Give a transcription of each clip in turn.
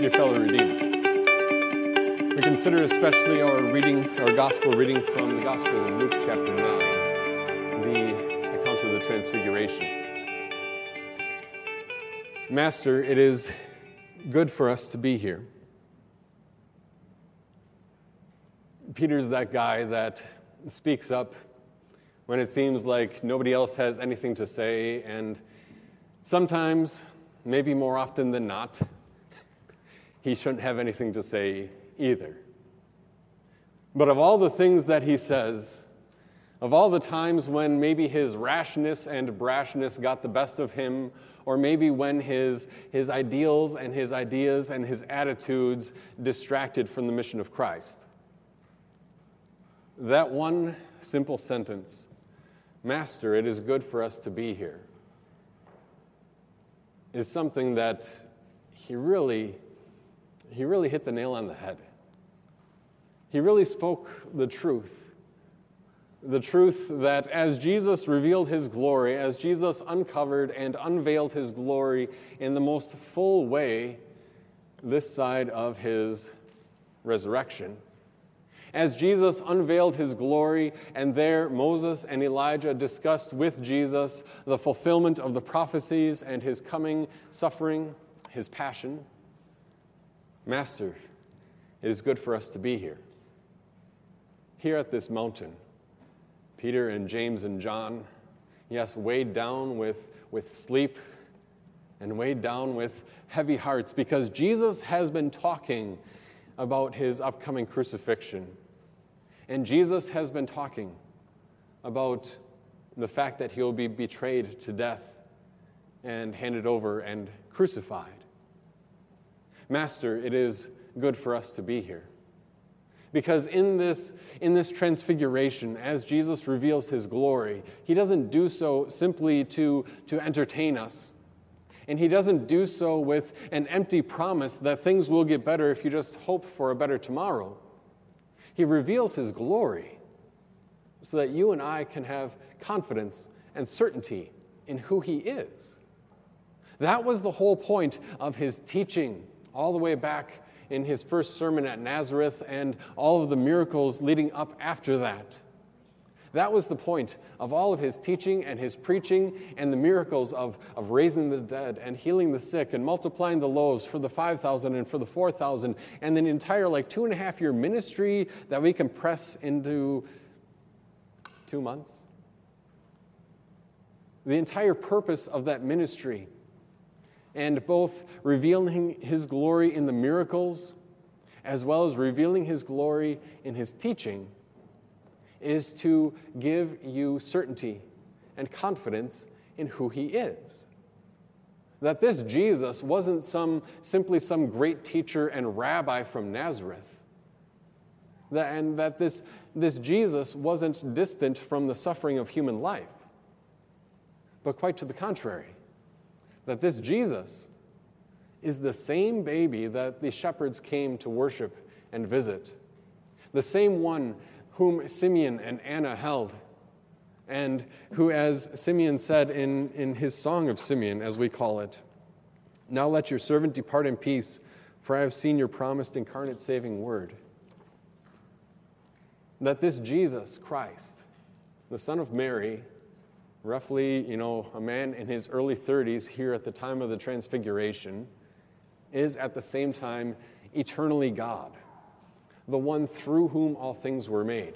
dear fellow redeemed. We consider especially our reading, our gospel reading from the Gospel of Luke, chapter 9, the account of the Transfiguration. Master, it is good for us to be here. Peter's that guy that speaks up when it seems like nobody else has anything to say, and sometimes, maybe more often than not, he shouldn't have anything to say either. But of all the things that he says, of all the times when maybe his rashness and brashness got the best of him, or maybe when his, his ideals and his ideas and his attitudes distracted from the mission of Christ, that one simple sentence, Master, it is good for us to be here, is something that he really he really hit the nail on the head. He really spoke the truth. The truth that as Jesus revealed his glory, as Jesus uncovered and unveiled his glory in the most full way this side of his resurrection, as Jesus unveiled his glory, and there Moses and Elijah discussed with Jesus the fulfillment of the prophecies and his coming suffering, his passion. Master, it is good for us to be here. Here at this mountain, Peter and James and John, yes, weighed down with, with sleep and weighed down with heavy hearts because Jesus has been talking about his upcoming crucifixion. And Jesus has been talking about the fact that he'll be betrayed to death and handed over and crucified. Master, it is good for us to be here. Because in this, in this transfiguration, as Jesus reveals his glory, he doesn't do so simply to, to entertain us. And he doesn't do so with an empty promise that things will get better if you just hope for a better tomorrow. He reveals his glory so that you and I can have confidence and certainty in who he is. That was the whole point of his teaching all the way back in his first sermon at Nazareth and all of the miracles leading up after that. That was the point of all of his teaching and his preaching and the miracles of, of raising the dead and healing the sick and multiplying the loaves for the 5,000 and for the 4,000 and the entire like two and a half year ministry that we can press into two months. The entire purpose of that ministry and both revealing his glory in the miracles as well as revealing his glory in his teaching is to give you certainty and confidence in who he is. That this Jesus wasn't some, simply some great teacher and rabbi from Nazareth. That, and that this, this Jesus wasn't distant from the suffering of human life, but quite to the contrary that this Jesus is the same baby that the shepherds came to worship and visit, the same one whom Simeon and Anna held, and who, as Simeon said in, in his Song of Simeon, as we call it, now let your servant depart in peace, for I have seen your promised incarnate saving word. That this Jesus Christ, the Son of Mary, roughly, you know, a man in his early 30s here at the time of the Transfiguration, is at the same time eternally God, the one through whom all things were made.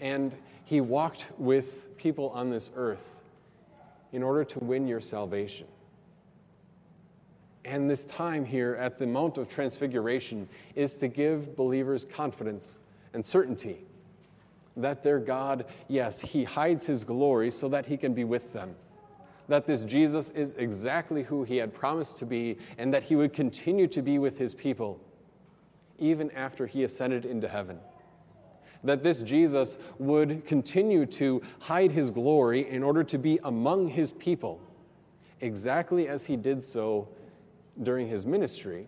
And he walked with people on this earth in order to win your salvation. And this time here at the Mount of Transfiguration is to give believers confidence and certainty that their God, yes, He hides His glory so that He can be with them. That this Jesus is exactly who He had promised to be, and that He would continue to be with His people even after He ascended into heaven. That this Jesus would continue to hide His glory in order to be among His people, exactly as He did so during His ministry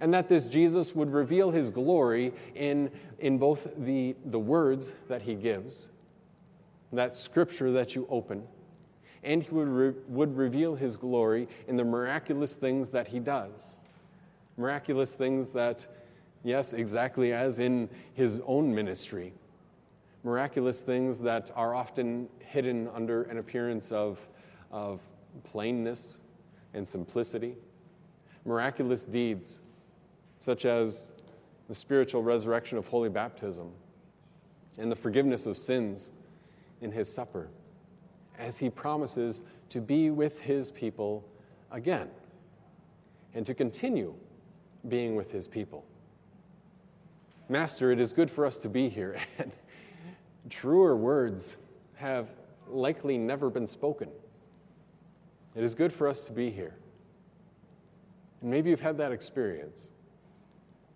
and that this Jesus would reveal his glory in, in both the, the words that he gives, that scripture that you open, and he would, re, would reveal his glory in the miraculous things that he does. Miraculous things that, yes, exactly as in his own ministry, miraculous things that are often hidden under an appearance of, of plainness and simplicity, miraculous deeds such as the spiritual resurrection of holy baptism and the forgiveness of sins in his supper, as he promises to be with his people again and to continue being with his people. Master, it is good for us to be here, and truer words have likely never been spoken. It is good for us to be here. And maybe you've had that experience.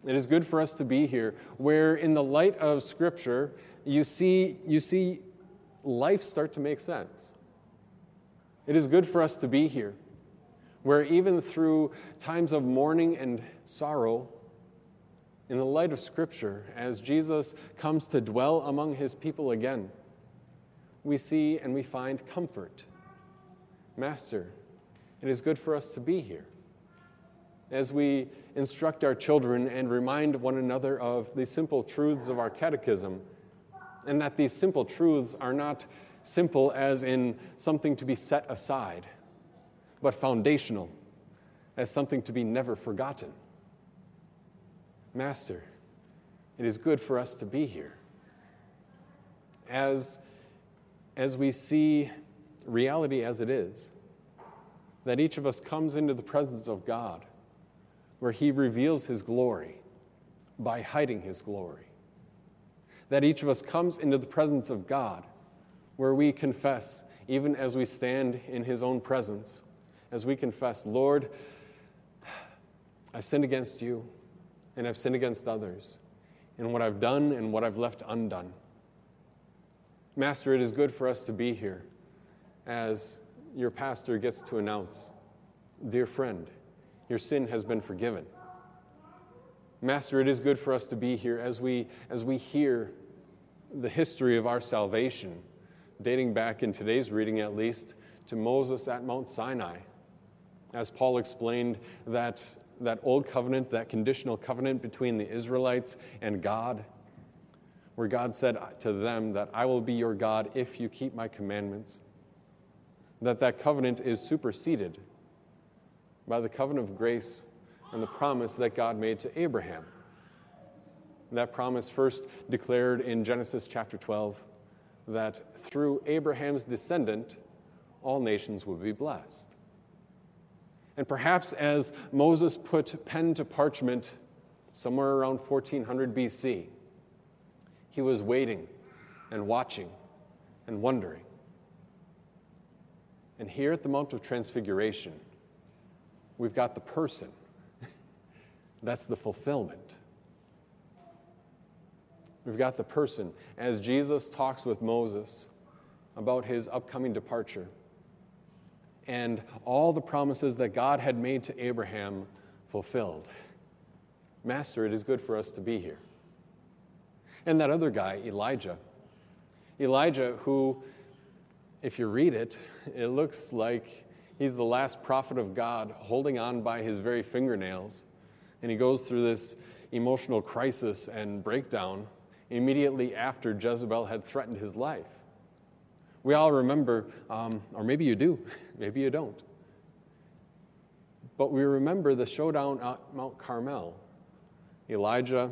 It is good for us to be here, where in the light of Scripture, you see, you see life start to make sense. It is good for us to be here, where even through times of mourning and sorrow, in the light of Scripture, as Jesus comes to dwell among his people again, we see and we find comfort. Master, it is good for us to be here. As we instruct our children and remind one another of the simple truths of our catechism, and that these simple truths are not simple as in something to be set aside, but foundational as something to be never forgotten. Master, it is good for us to be here. As, as we see reality as it is, that each of us comes into the presence of God where He reveals His glory by hiding His glory. That each of us comes into the presence of God where we confess, even as we stand in His own presence, as we confess, Lord, I've sinned against you and I've sinned against others in what I've done and what I've left undone. Master, it is good for us to be here as your pastor gets to announce, Dear friend, your sin has been forgiven. Master, it is good for us to be here as we, as we hear the history of our salvation, dating back in today's reading at least to Moses at Mount Sinai. As Paul explained, that that old covenant, that conditional covenant between the Israelites and God, where God said to them that I will be your God if you keep my commandments, that that covenant is superseded by the covenant of grace and the promise that God made to Abraham. That promise first declared in Genesis chapter 12 that through Abraham's descendant, all nations would be blessed. And perhaps as Moses put pen to parchment somewhere around 1400 BC, he was waiting and watching and wondering. And here at the Mount of Transfiguration, we've got the person. That's the fulfillment. We've got the person as Jesus talks with Moses about his upcoming departure and all the promises that God had made to Abraham fulfilled. Master, it is good for us to be here. And that other guy, Elijah. Elijah, who, if you read it, it looks like he's the last prophet of God holding on by his very fingernails. And he goes through this emotional crisis and breakdown immediately after Jezebel had threatened his life. We all remember, um, or maybe you do, maybe you don't. But we remember the showdown at Mount Carmel. Elijah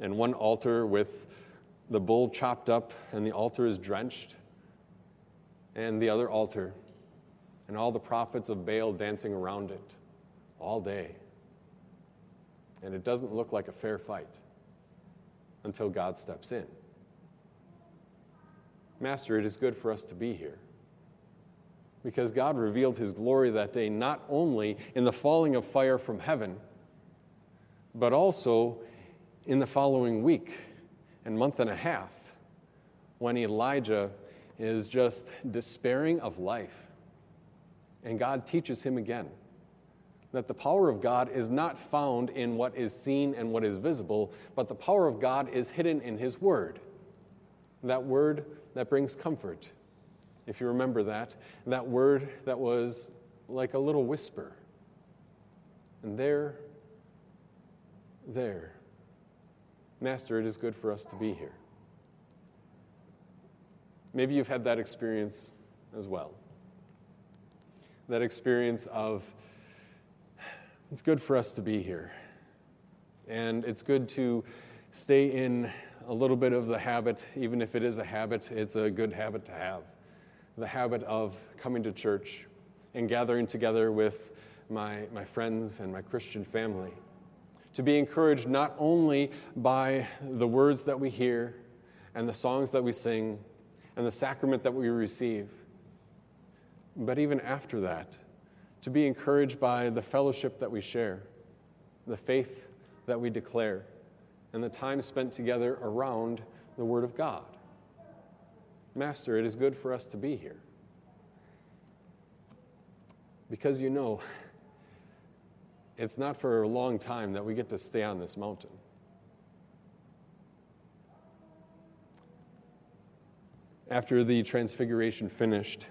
and one altar with the bull chopped up and the altar is drenched, and the other altar, and all the prophets of Baal dancing around it all day. And it doesn't look like a fair fight until God steps in. Master, it is good for us to be here. Because God revealed his glory that day not only in the falling of fire from heaven, but also in the following week and month and a half when Elijah is just despairing of life. And God teaches him again that the power of God is not found in what is seen and what is visible, but the power of God is hidden in his word. That word that brings comfort. If you remember that, that word that was like a little whisper. And there, there. Master, it is good for us to be here. Maybe you've had that experience as well. That experience of, it's good for us to be here. And it's good to stay in a little bit of the habit, even if it is a habit, it's a good habit to have. The habit of coming to church and gathering together with my, my friends and my Christian family. To be encouraged not only by the words that we hear and the songs that we sing and the sacrament that we receive, but even after that, to be encouraged by the fellowship that we share, the faith that we declare, and the time spent together around the Word of God. Master, it is good for us to be here. Because you know, it's not for a long time that we get to stay on this mountain. After the transfiguration finished,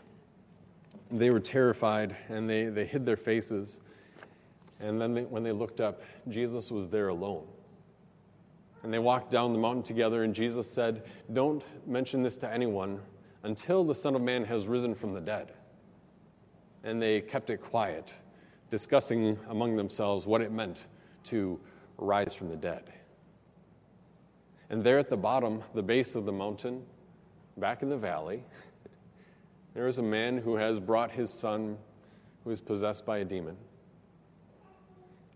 they were terrified and they, they hid their faces. And then they, when they looked up, Jesus was there alone. And they walked down the mountain together, and Jesus said, Don't mention this to anyone until the Son of Man has risen from the dead. And they kept it quiet, discussing among themselves what it meant to rise from the dead. And there at the bottom, the base of the mountain, back in the valley, there is a man who has brought his son who is possessed by a demon.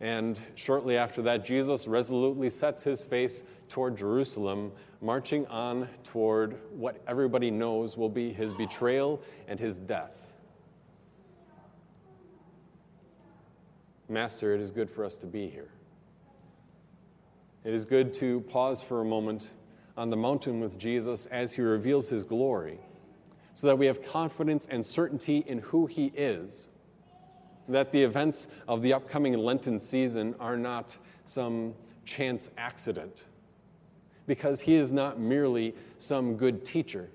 And shortly after that, Jesus resolutely sets his face toward Jerusalem, marching on toward what everybody knows will be his betrayal and his death. Master, it is good for us to be here. It is good to pause for a moment on the mountain with Jesus as he reveals his glory so that we have confidence and certainty in who he is that the events of the upcoming Lenten season are not some chance accident, because he is not merely some good teacher,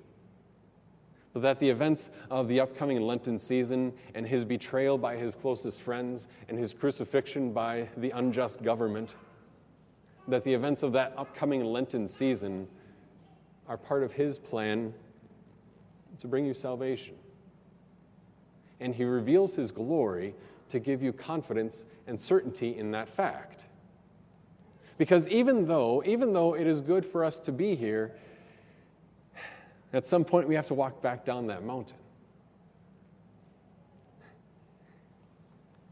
but that the events of the upcoming Lenten season and his betrayal by his closest friends and his crucifixion by the unjust government, that the events of that upcoming Lenten season are part of his plan to bring you salvation and he reveals his glory to give you confidence and certainty in that fact. Because even though, even though it is good for us to be here, at some point we have to walk back down that mountain.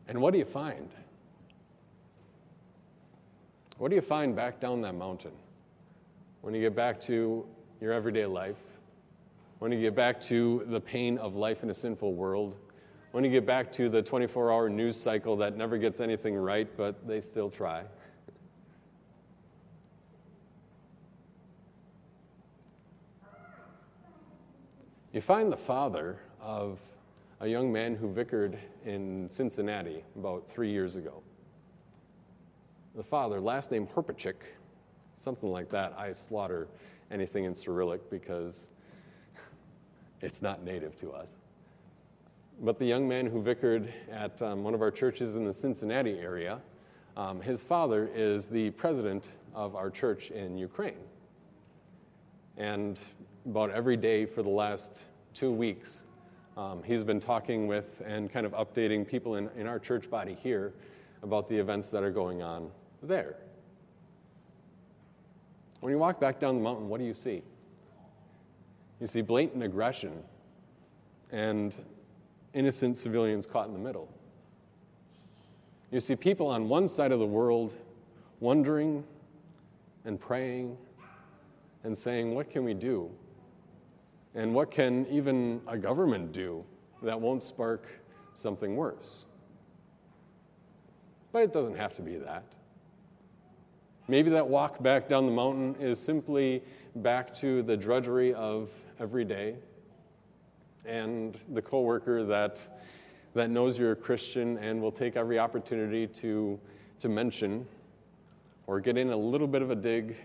And what do you find? What do you find back down that mountain when you get back to your everyday life? When you get back to the pain of life in a sinful world? When you get back to the 24 hour news cycle that never gets anything right, but they still try. You find the father of a young man who vicared in Cincinnati about three years ago. The father, last name Herpachik, something like that. I slaughter anything in Cyrillic because it's not native to us. But the young man who vicared at um, one of our churches in the Cincinnati area, um, his father is the president of our church in Ukraine. And about every day for the last two weeks, um, he's been talking with and kind of updating people in, in our church body here about the events that are going on there. When you walk back down the mountain, what do you see? You see blatant aggression and innocent civilians caught in the middle. You see people on one side of the world wondering and praying and saying, What can we do? And what can even a government do that won't spark something worse? But it doesn't have to be that. Maybe that walk back down the mountain is simply back to the drudgery of every day and the coworker that, that knows you're a Christian and will take every opportunity to, to mention or get in a little bit of a dig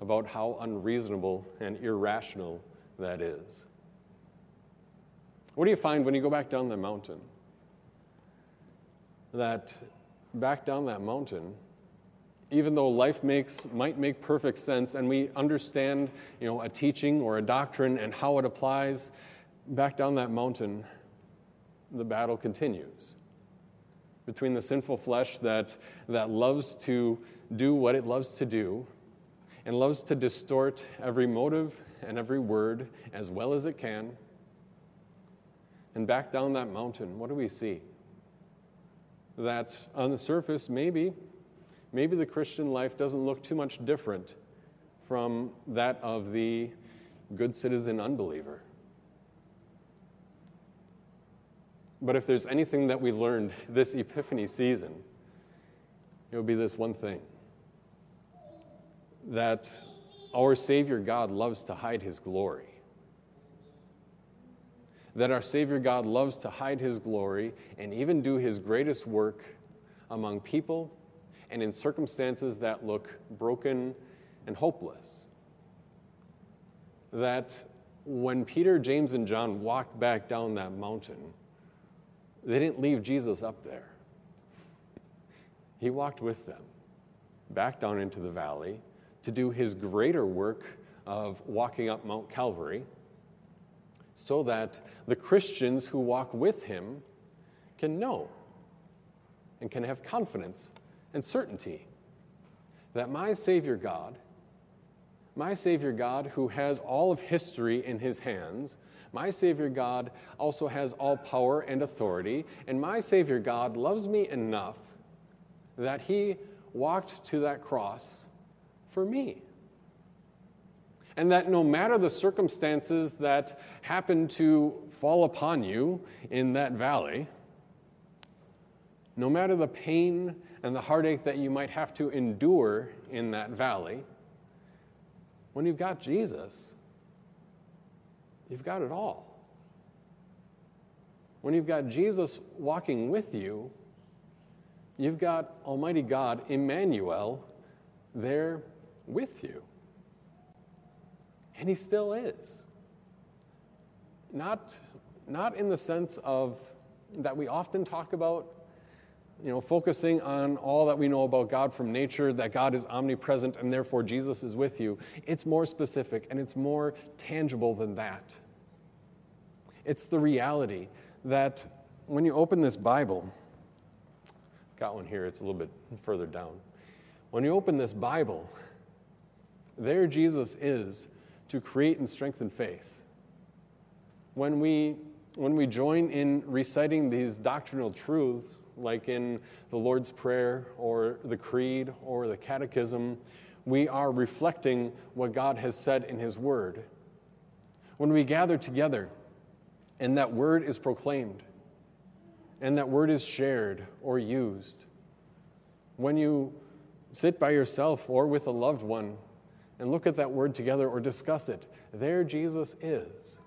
about how unreasonable and irrational that is. What do you find when you go back down the mountain? That back down that mountain, even though life makes, might make perfect sense and we understand you know, a teaching or a doctrine and how it applies, back down that mountain, the battle continues between the sinful flesh that, that loves to do what it loves to do and loves to distort every motive and every word as well as it can. And back down that mountain, what do we see? That on the surface, maybe, maybe the Christian life doesn't look too much different from that of the good citizen unbeliever. But if there's anything that we learned this Epiphany season, it would be this one thing that our Savior God loves to hide His glory. That our Savior God loves to hide His glory and even do His greatest work among people and in circumstances that look broken and hopeless. That when Peter, James, and John walked back down that mountain, they didn't leave Jesus up there. He walked with them back down into the valley to do his greater work of walking up Mount Calvary so that the Christians who walk with him can know and can have confidence and certainty that my Savior God, my Savior God who has all of history in his hands, my Savior God also has all power and authority, and my Savior God loves me enough that he walked to that cross for me. And that no matter the circumstances that happen to fall upon you in that valley, no matter the pain and the heartache that you might have to endure in that valley, when you've got Jesus, you've got it all. When you've got Jesus walking with you, you've got Almighty God, Emmanuel, there with you. And He still is. Not, not in the sense of that we often talk about you know, focusing on all that we know about God from nature, that God is omnipresent and therefore Jesus is with you, it's more specific and it's more tangible than that. It's the reality that when you open this Bible, got one here, it's a little bit further down. When you open this Bible, there Jesus is to create and strengthen faith. When we, when we join in reciting these doctrinal truths, like in the Lord's Prayer or the Creed or the Catechism, we are reflecting what God has said in His Word. When we gather together and that Word is proclaimed and that Word is shared or used, when you sit by yourself or with a loved one and look at that Word together or discuss it, there Jesus is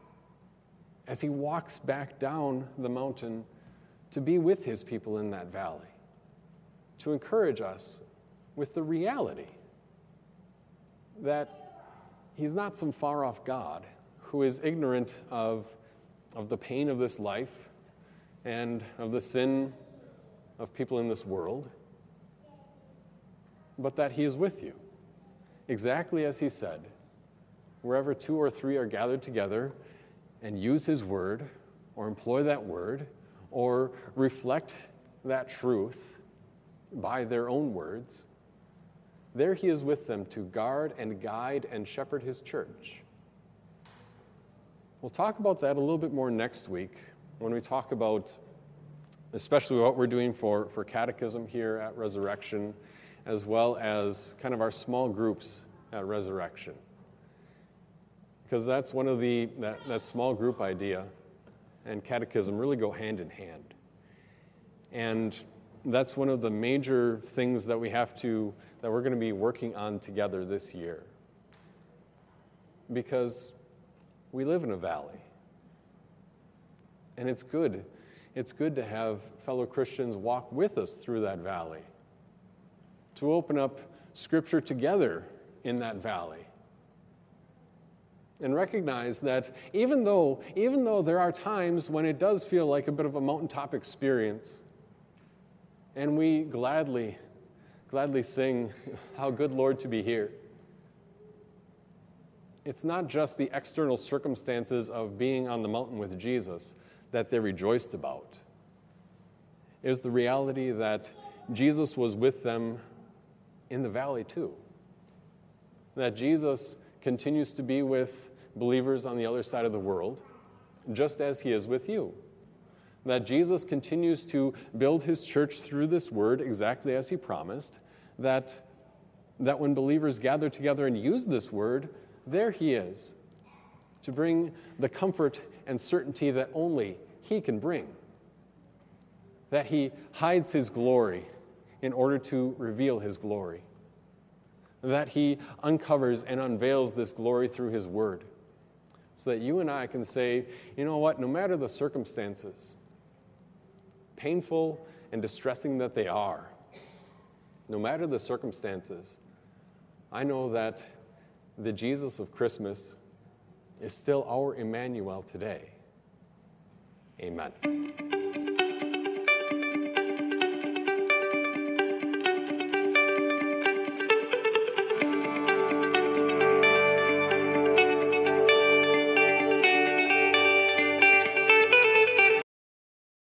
as He walks back down the mountain to be with his people in that valley, to encourage us with the reality that he's not some far off God who is ignorant of, of the pain of this life and of the sin of people in this world, but that he is with you, exactly as he said. Wherever two or three are gathered together and use his word or employ that word, or reflect that truth by their own words, there he is with them to guard and guide and shepherd his church. We'll talk about that a little bit more next week when we talk about especially what we're doing for, for catechism here at Resurrection, as well as kind of our small groups at Resurrection. Because that's one of the, that, that small group idea and catechism really go hand in hand. And that's one of the major things that we have to, that we're going to be working on together this year. Because we live in a valley. And it's good. It's good to have fellow Christians walk with us through that valley, to open up Scripture together in that valley and recognize that even though, even though there are times when it does feel like a bit of a mountaintop experience, and we gladly, gladly sing, How good, Lord, to be here. It's not just the external circumstances of being on the mountain with Jesus that they rejoiced about. It was the reality that Jesus was with them in the valley too. That Jesus continues to be with believers on the other side of the world, just as he is with you. That Jesus continues to build his church through this word exactly as he promised. That, that when believers gather together and use this word, there he is to bring the comfort and certainty that only he can bring. That he hides his glory in order to reveal his glory. That he uncovers and unveils this glory through his word. So that you and I can say, you know what, no matter the circumstances, painful and distressing that they are, no matter the circumstances, I know that the Jesus of Christmas is still our Emmanuel today. Amen.